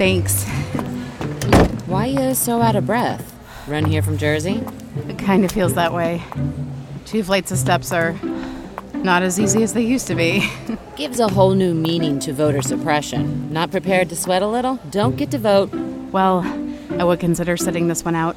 Thanks. Why are you so out of breath? Run here from Jersey? It kind of feels that way. Two flights of steps are not as easy as they used to be. Gives a whole new meaning to voter suppression. Not prepared to sweat a little? Don't get to vote. Well, I would consider sitting this one out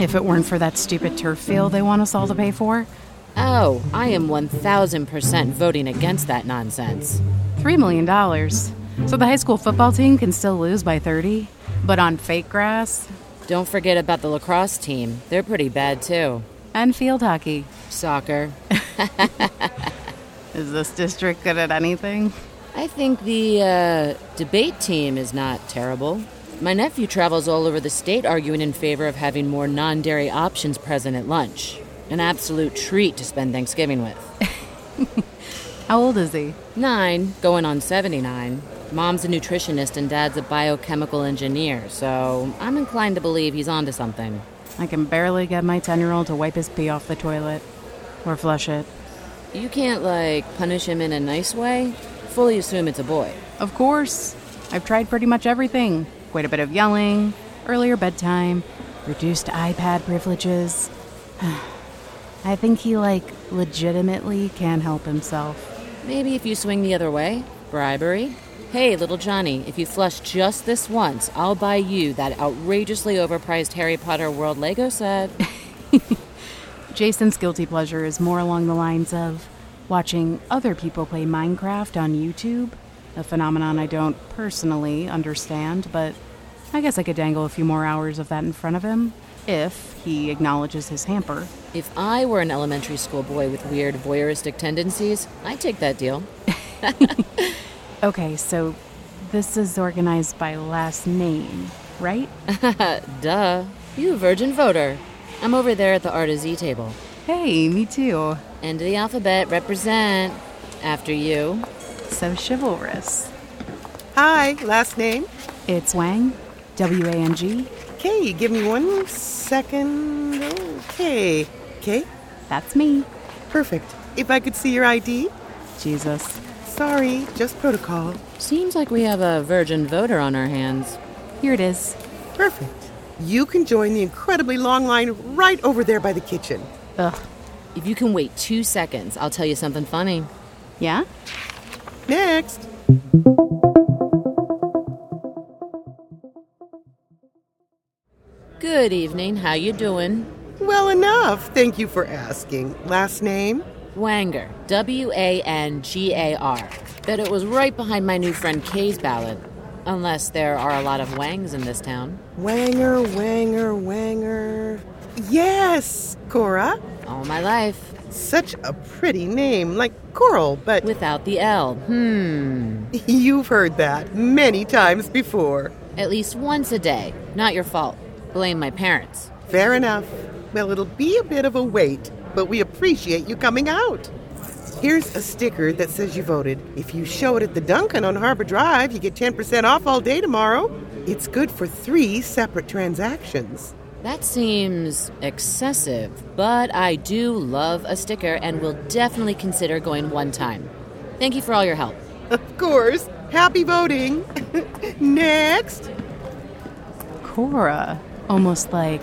if it weren't for that stupid turf field they want us all to pay for. Oh, I am 1000% voting against that nonsense. $3 million. So the high school football team can still lose by 30, but on fake grass? Don't forget about the lacrosse team. They're pretty bad too. And field hockey. Soccer. Is this district good at anything? I think the uh, debate team is not terrible. My nephew travels all over the state arguing in favor of having more non dairy options present at lunch. An absolute treat to spend Thanksgiving with. How old is he? Nine, going on 79. Mom's a nutritionist and dad's a biochemical engineer, so I'm inclined to believe he's onto something. I can barely get my 10 year old to wipe his pee off the toilet or flush it. You can't, like, punish him in a nice way? Fully assume it's a boy. Of course. I've tried pretty much everything quite a bit of yelling, earlier bedtime, reduced iPad privileges. I think he, like, legitimately can't help himself. Maybe if you swing the other way, bribery. Hey, little Johnny, if you flush just this once, I'll buy you that outrageously overpriced Harry Potter World Lego set. Jason's guilty pleasure is more along the lines of watching other people play Minecraft on YouTube, a phenomenon I don't personally understand, but I guess I could dangle a few more hours of that in front of him if he acknowledges his hamper. If I were an elementary school boy with weird voyeuristic tendencies, I'd take that deal. okay, so this is organized by last name, right? Duh. You virgin voter. I'm over there at the R to Z table. Hey, me too. End of the alphabet, represent. After you. So chivalrous. Hi, last name? It's Wang. W A N G. Okay, give me one second. Okay. Okay? That's me. Perfect. If I could see your ID? Jesus. Sorry, just protocol. Seems like we have a virgin voter on our hands. Here it is. Perfect. You can join the incredibly long line right over there by the kitchen. Ugh. If you can wait two seconds, I'll tell you something funny. Yeah? Next. Good evening. How you doing? Well enough. Thank you for asking. Last name? Wanger. W A N G A R. Bet it was right behind my new friend Cay's ballot. Unless there are a lot of Wangs in this town. Wanger, Wanger, Wanger. Yes, Cora. All my life. Such a pretty name, like coral, but. Without the L. Hmm. You've heard that many times before. At least once a day. Not your fault. Blame my parents. Fair enough. Well, it'll be a bit of a wait, but we appreciate you coming out. Here's a sticker that says you voted. If you show it at the Dunkin' on Harbor Drive, you get 10% off all day tomorrow. It's good for three separate transactions. That seems excessive, but I do love a sticker and will definitely consider going one time. Thank you for all your help. Of course. Happy voting. Next. Cora. Almost like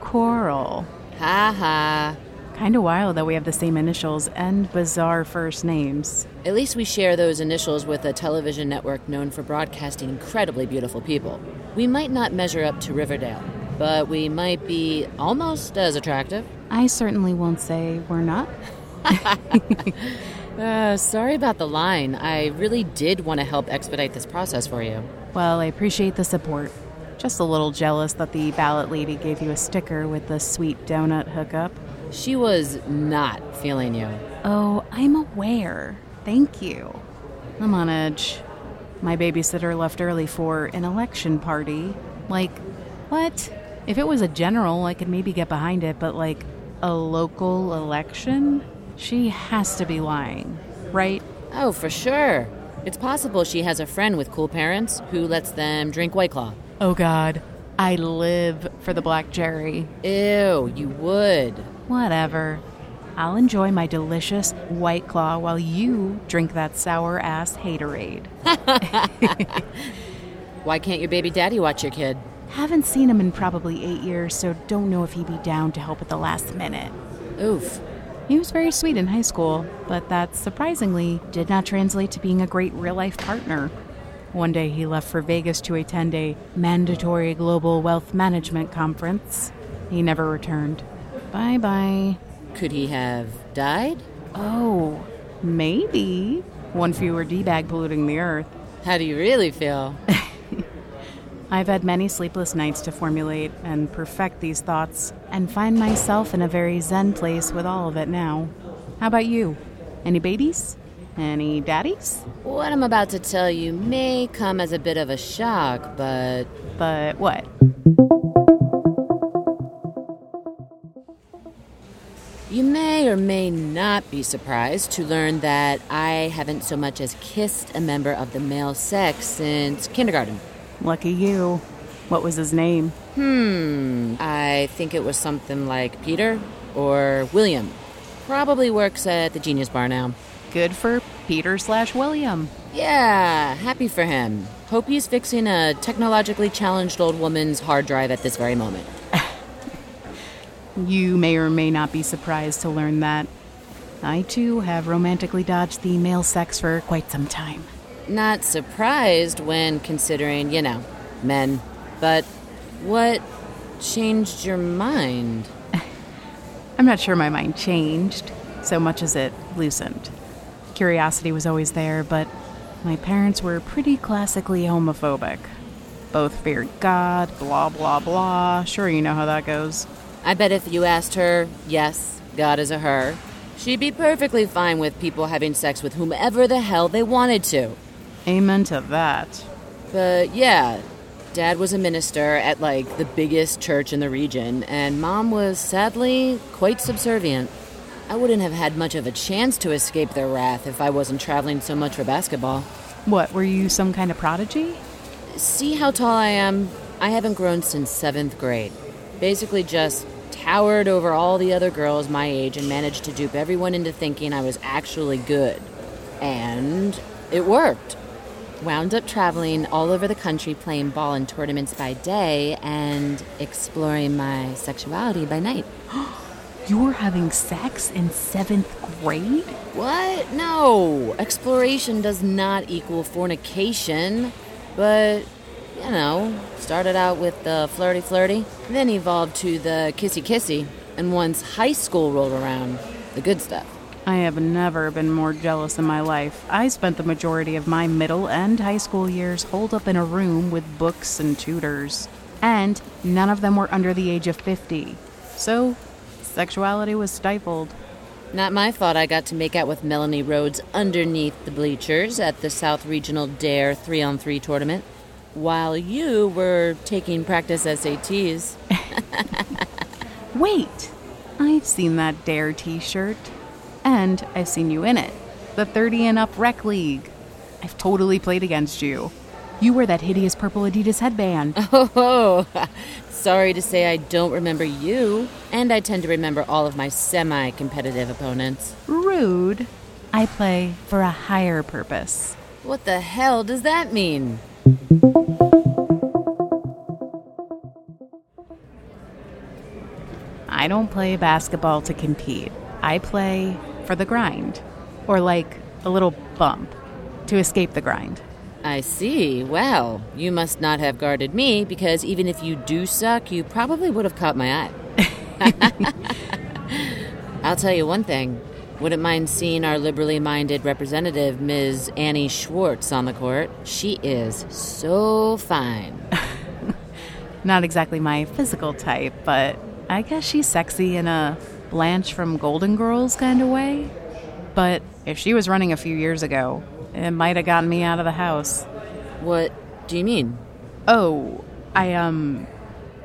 coral. Ha ha. Kind of wild that we have the same initials and bizarre first names. At least we share those initials with a television network known for broadcasting incredibly beautiful people. We might not measure up to Riverdale, but we might be almost as attractive. I certainly won't say we're not. uh, sorry about the line. I really did want to help expedite this process for you. Well, I appreciate the support. Just a little jealous that the ballot lady gave you a sticker with the sweet donut hookup. She was not feeling you. Oh, I'm aware. Thank you. I'm on edge. My babysitter left early for an election party. Like, what? If it was a general, I could maybe get behind it, but like a local election? She has to be lying, right? Oh, for sure. It's possible she has a friend with cool parents who lets them drink White Claw. Oh, God. I live for the Black cherry. Ew, you would. Whatever. I'll enjoy my delicious White Claw while you drink that sour ass haterade. Why can't your baby daddy watch your kid? Haven't seen him in probably eight years, so don't know if he'd be down to help at the last minute. Oof. He was very sweet in high school, but that surprisingly did not translate to being a great real life partner. One day he left for Vegas to attend a mandatory global wealth management conference. He never returned. Bye bye. Could he have died? Oh, maybe. One fewer D bag polluting the earth. How do you really feel? I've had many sleepless nights to formulate and perfect these thoughts, and find myself in a very zen place with all of it now. How about you? Any babies? Any daddies? what I'm about to tell you may come as a bit of a shock, but But what? you may or may not be surprised to learn that I haven't so much as kissed a member of the male sex since kindergarten. Lucky you. What was his name? Hmm, I think it was something like Peter or William. Probably works at the Genius Bar now. Good for Peter slash William. Yeah, happy for him. Hope he's fixing a technologically challenged old woman's hard drive at this very moment. You may or may not be surprised to learn that I too have romantically dodged the male sex for quite some time. Not surprised when considering, you know, men. But what changed your mind? I'm not sure my mind changed so much as it loosened. Curiosity was always there, but my parents were pretty classically homophobic. Both feared God, blah, blah, blah. Sure, you know how that goes. I bet if you asked her, yes, God is a her, she'd be perfectly fine with people having sex with whomever the hell they wanted to. Amen to that. But yeah, dad was a minister at like the biggest church in the region, and mom was sadly quite subservient. I wouldn't have had much of a chance to escape their wrath if I wasn't traveling so much for basketball. What, were you some kind of prodigy? See how tall I am? I haven't grown since seventh grade. Basically, just towered over all the other girls my age and managed to dupe everyone into thinking I was actually good. And it worked. Wound up traveling all over the country playing ball in tournaments by day and exploring my sexuality by night. You were having sex in seventh grade? What? No. Exploration does not equal fornication. But, you know, started out with the flirty flirty, then evolved to the kissy kissy. And once high school rolled around, the good stuff. I have never been more jealous in my life. I spent the majority of my middle and high school years holed up in a room with books and tutors. And none of them were under the age of 50. So, sexuality was stifled. Not my fault I got to make out with Melanie Rhodes underneath the bleachers at the South Regional Dare 3 on 3 tournament, while you were taking practice SATs. Wait! I've seen that Dare t shirt. And I've seen you in it. The 30 and Up Rec League. I've totally played against you. You wear that hideous purple Adidas headband. Oh, sorry to say I don't remember you, and I tend to remember all of my semi competitive opponents. Rude. I play for a higher purpose. What the hell does that mean? I don't play basketball to compete. I play for the grind. Or like a little bump to escape the grind. I see. Well, you must not have guarded me because even if you do suck, you probably would have caught my eye. I'll tell you one thing. Wouldn't mind seeing our liberally minded representative, Ms. Annie Schwartz, on the court. She is so fine. Not exactly my physical type, but I guess she's sexy in a Blanche from Golden Girls kind of way. But if she was running a few years ago, it might have gotten me out of the house. What do you mean? Oh, I, um,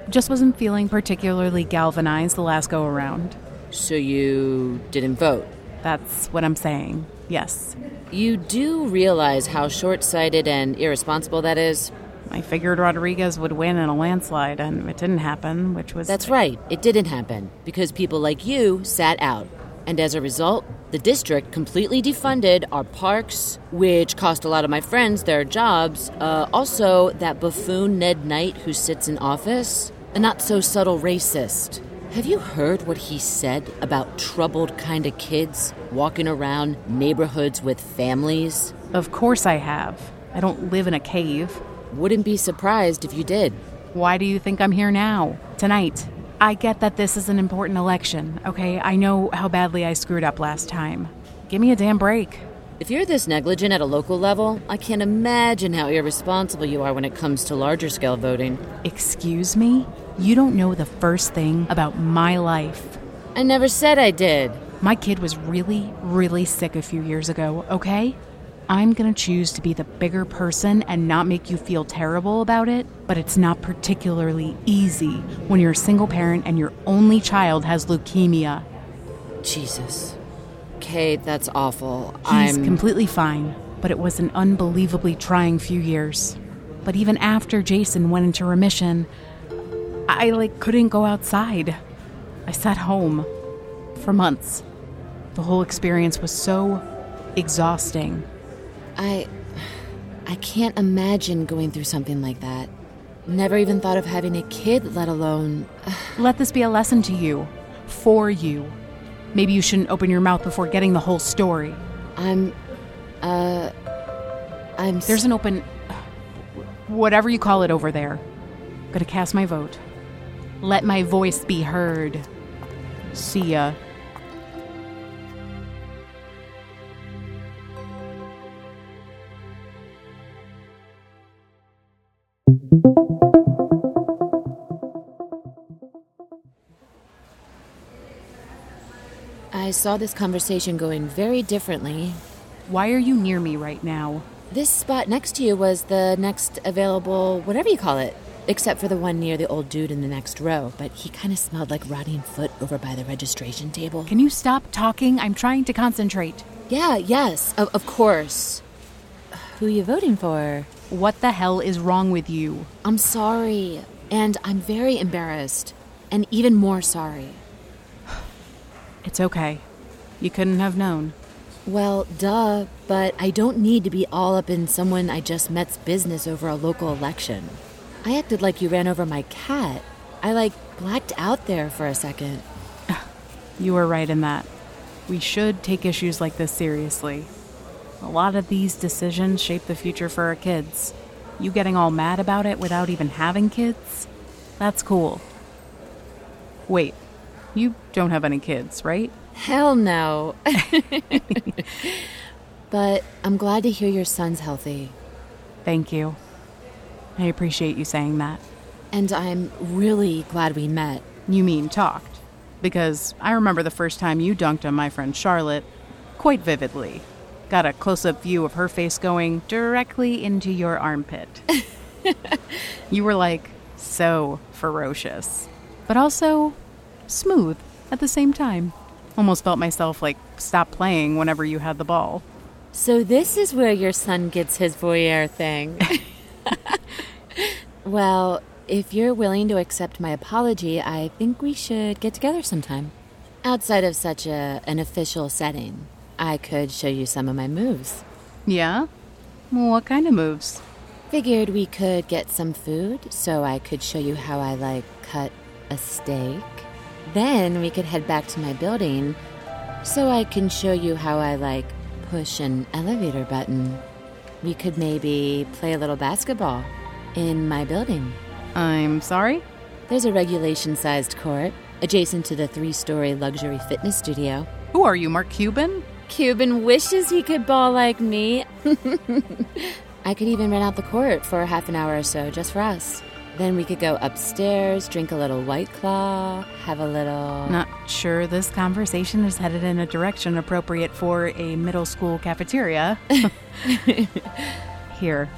just wasn't feeling particularly galvanized the last go around. So you didn't vote? That's what I'm saying. Yes. You do realize how short sighted and irresponsible that is? I figured Rodriguez would win in a landslide, and it didn't happen, which was. That's right, it didn't happen because people like you sat out. And as a result, the district completely defunded our parks, which cost a lot of my friends their jobs. Uh, also, that buffoon Ned Knight who sits in office, a not so subtle racist. Have you heard what he said about troubled kind of kids walking around neighborhoods with families? Of course I have. I don't live in a cave. Wouldn't be surprised if you did. Why do you think I'm here now? Tonight. I get that this is an important election, okay? I know how badly I screwed up last time. Give me a damn break. If you're this negligent at a local level, I can't imagine how irresponsible you are when it comes to larger scale voting. Excuse me? You don't know the first thing about my life. I never said I did. My kid was really, really sick a few years ago, okay? I'm gonna choose to be the bigger person and not make you feel terrible about it, but it's not particularly easy when you're a single parent and your only child has leukemia. Jesus. Cay, that's awful. He's I'm completely fine, but it was an unbelievably trying few years. But even after Jason went into remission, I like couldn't go outside. I sat home for months. The whole experience was so exhausting. I I can't imagine going through something like that. Never even thought of having a kid, let alone Let this be a lesson to you, for you. Maybe you shouldn't open your mouth before getting the whole story. I'm uh I'm There's an open. whatever you call it over there. Gonna cast my vote. Let my voice be heard. See ya. I saw this conversation going very differently. Why are you near me right now? This spot next to you was the next available, whatever you call it, except for the one near the old dude in the next row, but he kind of smelled like rotting foot over by the registration table. Can you stop talking? I'm trying to concentrate. Yeah, yes, of, of course. Who are you voting for? What the hell is wrong with you? I'm sorry, and I'm very embarrassed, and even more sorry. It's okay. You couldn't have known. Well, duh, but I don't need to be all up in someone I just met's business over a local election. I acted like you ran over my cat. I like blacked out there for a second. You were right in that. We should take issues like this seriously. A lot of these decisions shape the future for our kids. You getting all mad about it without even having kids? That's cool. Wait, you don't have any kids, right? Hell no. but I'm glad to hear your son's healthy. Thank you. I appreciate you saying that. And I'm really glad we met. You mean talked. Because I remember the first time you dunked on my friend Charlotte quite vividly. Got a close up view of her face going directly into your armpit. you were like so ferocious, but also smooth at the same time. Almost felt myself like stop playing whenever you had the ball. So, this is where your son gets his voyeur thing. well, if you're willing to accept my apology, I think we should get together sometime. Outside of such a, an official setting, I could show you some of my moves. Yeah? Well, what kind of moves? Figured we could get some food so I could show you how I like cut a steak. Then we could head back to my building so I can show you how I like push an elevator button. We could maybe play a little basketball in my building. I'm sorry? There's a regulation sized court adjacent to the three story luxury fitness studio. Who are you, Mark Cuban? Cuban wishes he could ball like me. I could even rent out the court for half an hour or so just for us. Then we could go upstairs, drink a little White Claw, have a little. Not sure this conversation is headed in a direction appropriate for a middle school cafeteria. Here,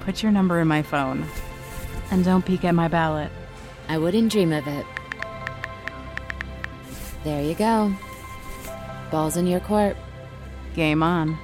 put your number in my phone. And don't peek at my ballot. I wouldn't dream of it. There you go. Ball's in your court. Game on.